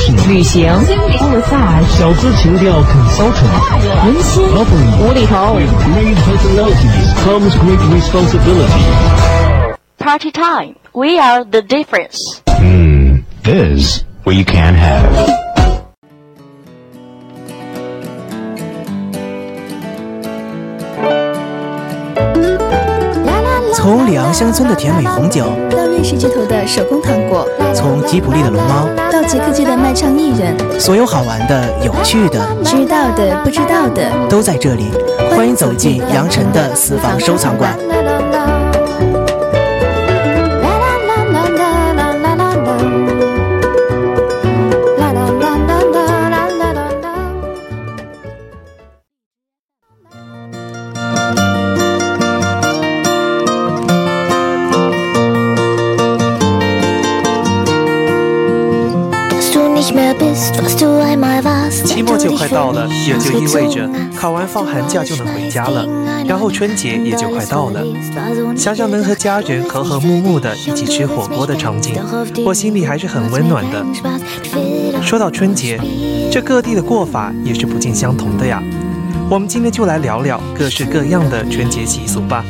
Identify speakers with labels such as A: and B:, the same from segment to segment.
A: Vacation，
B: 旅行，massage，
A: 小资情调 consultant，
B: 温馨，无厘头。
A: With great personalities comes great responsibility.
C: Party time. We are the difference.
D: Hmm, this we can have.
E: 乡村的甜美红酒，
F: 到瑞士街头的手工糖果，
E: 从吉普力的龙猫，
F: 到捷克街的卖唱艺人，
E: 所有好玩的、有趣的、
F: 知道的、不知道的，
E: 都在这里。欢迎走进杨晨的私房收藏馆。
G: 期末就快到了，也就意味着考完放寒假就能回家了，然后春节也就快到了。想想能和家人和和睦睦的一起吃火锅的场景，我心里还是很温暖的。说到春节，这各地的过法也是不尽相同的呀。我们今天就来聊聊各式各样的春节习俗吧。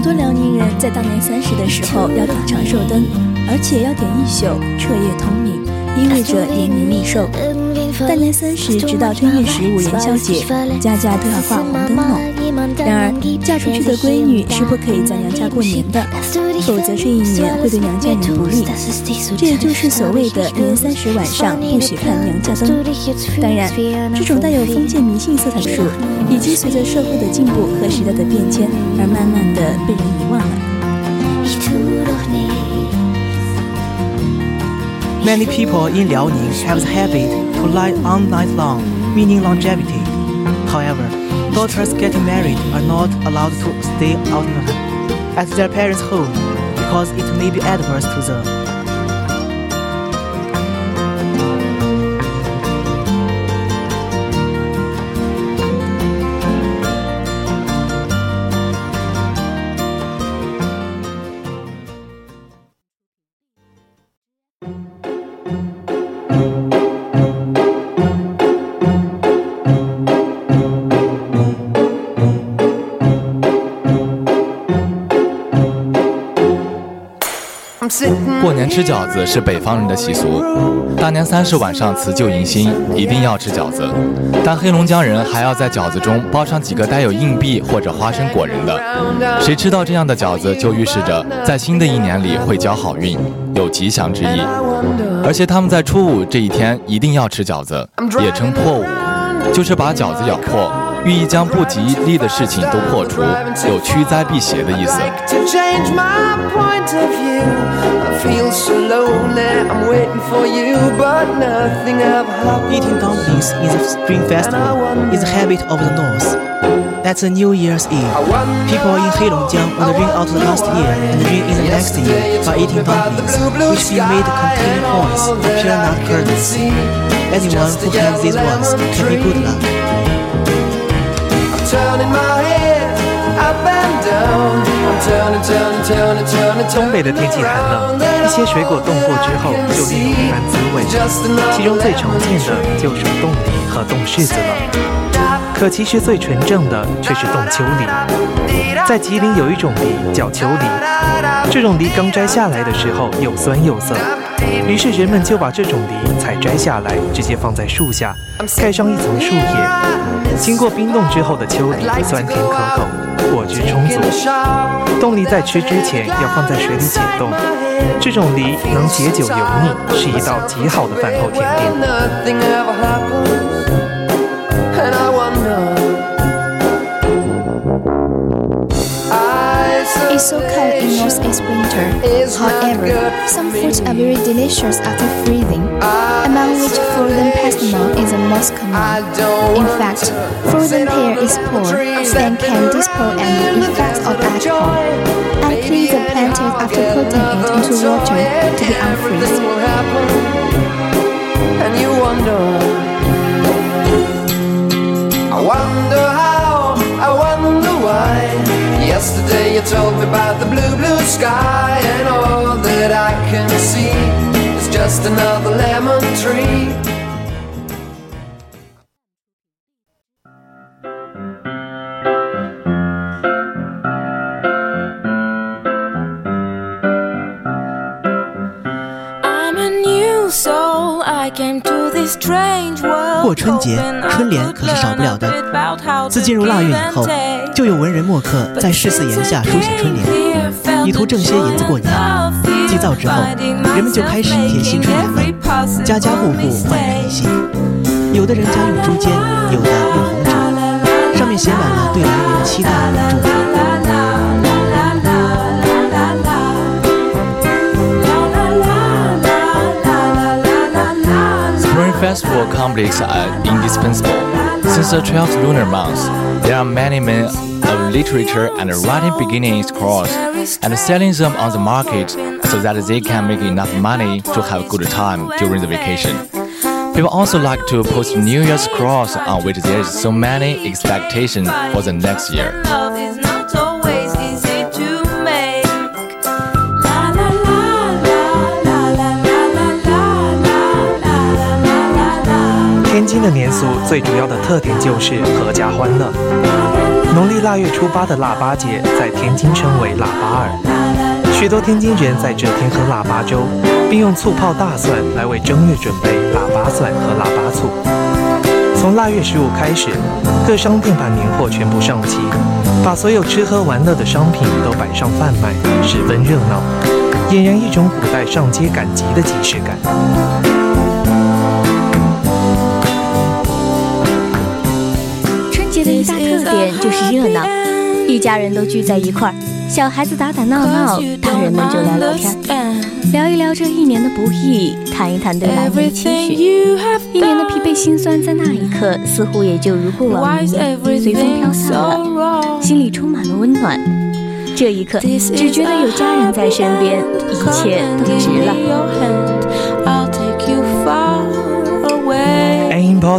F: 很多辽宁人在大年三十的时候要点长寿灯，而且要点一宿，彻夜通明，意味着延年益寿。大年三十直到正月十五元宵节，家家都要挂红灯笼。然而，嫁出去的闺女是不可以在娘家过年的，否则这一年会对娘家人不利。这也就是所谓的年三十晚上不许看娘家灯。当然，这种带有封建迷信色彩的术，已经随着社会的进步和时代的变迁而慢慢的被人遗忘
E: Many people in Liaoning have the habit to lie all night long, meaning longevity. However, daughters getting married are not allowed to stay out at their parents' home because it may be adverse to them.
H: 过年吃饺子是北方人的习俗，大年三十晚上辞旧迎新，一定要吃饺子。但黑龙江人还要在饺子中包上几个带有硬币或者花生果仁的，谁吃到这样的饺子，就预示着在新的一年里会交好运，有吉祥之意。而且他们在初五这一天一定要吃饺子，也称破五，就是把饺子咬破。寓意将不吉利的事情都破除，有驱灾避邪的意思。
E: Eating dumplings in the Spring Festival is a habit of the North. That's a New Year's Eve. People in Heilongjiang would ring out the last year and ring in the next year by eating dumplings, which be made containing horns and peanut kernels. Anyone who has these ones can be good luck.
I: Turning my head up and down. I'm turning, turning, turning, turning,
G: 东北的天气寒冷，一些水果冻过之后就另有一番滋味，其中最常见的就是冻梨和冻柿子了。可其实最纯正的却是冻秋梨。在吉林有一种梨叫秋梨，这种梨刚摘下来的时候又酸又涩，于是人们就把这种梨采摘下来，直接放在树下，盖上一层树叶。经过冰冻之后的秋梨酸甜可口，果汁充足。冻梨在吃之前要放在水里解冻，这种梨能解酒油腻，是一道极好的饭后甜点。
I: And I wonder.
F: It's so cold in Northeast winter. However, some fruits are very delicious after freezing, among which frozen pastamon is the most common. In fact, frozen pear is poor and can dispel any effects of alcohol. And clean the plantain after putting it into water to be unfreeze.
I: And you wonder. I wonder how, I wonder why. why. Yesterday you told me about the blue, blue sky, and all that I can see is just another lemon tree.
J: I'm a new soul. I came to this strange world.
E: 过春节，春联可是少不了的。自进入腊月以后， 就有文人墨客在市寺檐下书写春联，以图挣些银子过年。祭灶之后，人们就开始贴新春联了，家家户户焕然一新。有的人家用竹简，有的用红纸，上面写满了对来年的期待与祝福。
H: Spring Festival complex are indispensable. Since the 12th lunar month, there are many men of literature and writing beginning its course and selling them on the market so that they can make enough money to have a good time during the vacation. People also like to post New Year's cross on which there is so many expectation for the next year.
J: La.
G: 天津的年俗最主要的特点就是阖家欢乐。农历腊月初八的腊八节，在天津称为腊八儿。许多天津人在这天喝腊八粥，并用醋泡大蒜来为正月准备腊八蒜和腊八醋。从腊月十五开始，各商店把年货全部上齐，把所有吃喝玩乐的商品都摆上贩卖，十分热闹，俨然一种古代上街赶集的即视感。
K: 节的一大特点就是热闹，一家人都聚在一块儿，小孩子打打闹闹，大人们就聊聊天，聊一聊这一年的不易，谈一谈对来年的期许。一年的疲惫辛酸，在那一刻似乎也就如过往一样，随风飘散了，心里充满了温暖。这一刻，只觉得有家人在身边，一切都值了。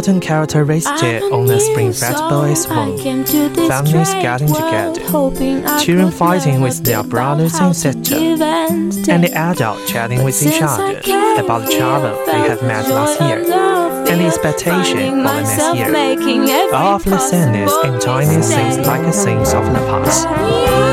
G: An important characteristic on the Spring Festival is one. Families getting together, children fighting with their brothers and sisters, and the adults chatting with each other about the travel they have met last year and the expectation for the next year. All of the sadness and tiniest seems like a things of the past.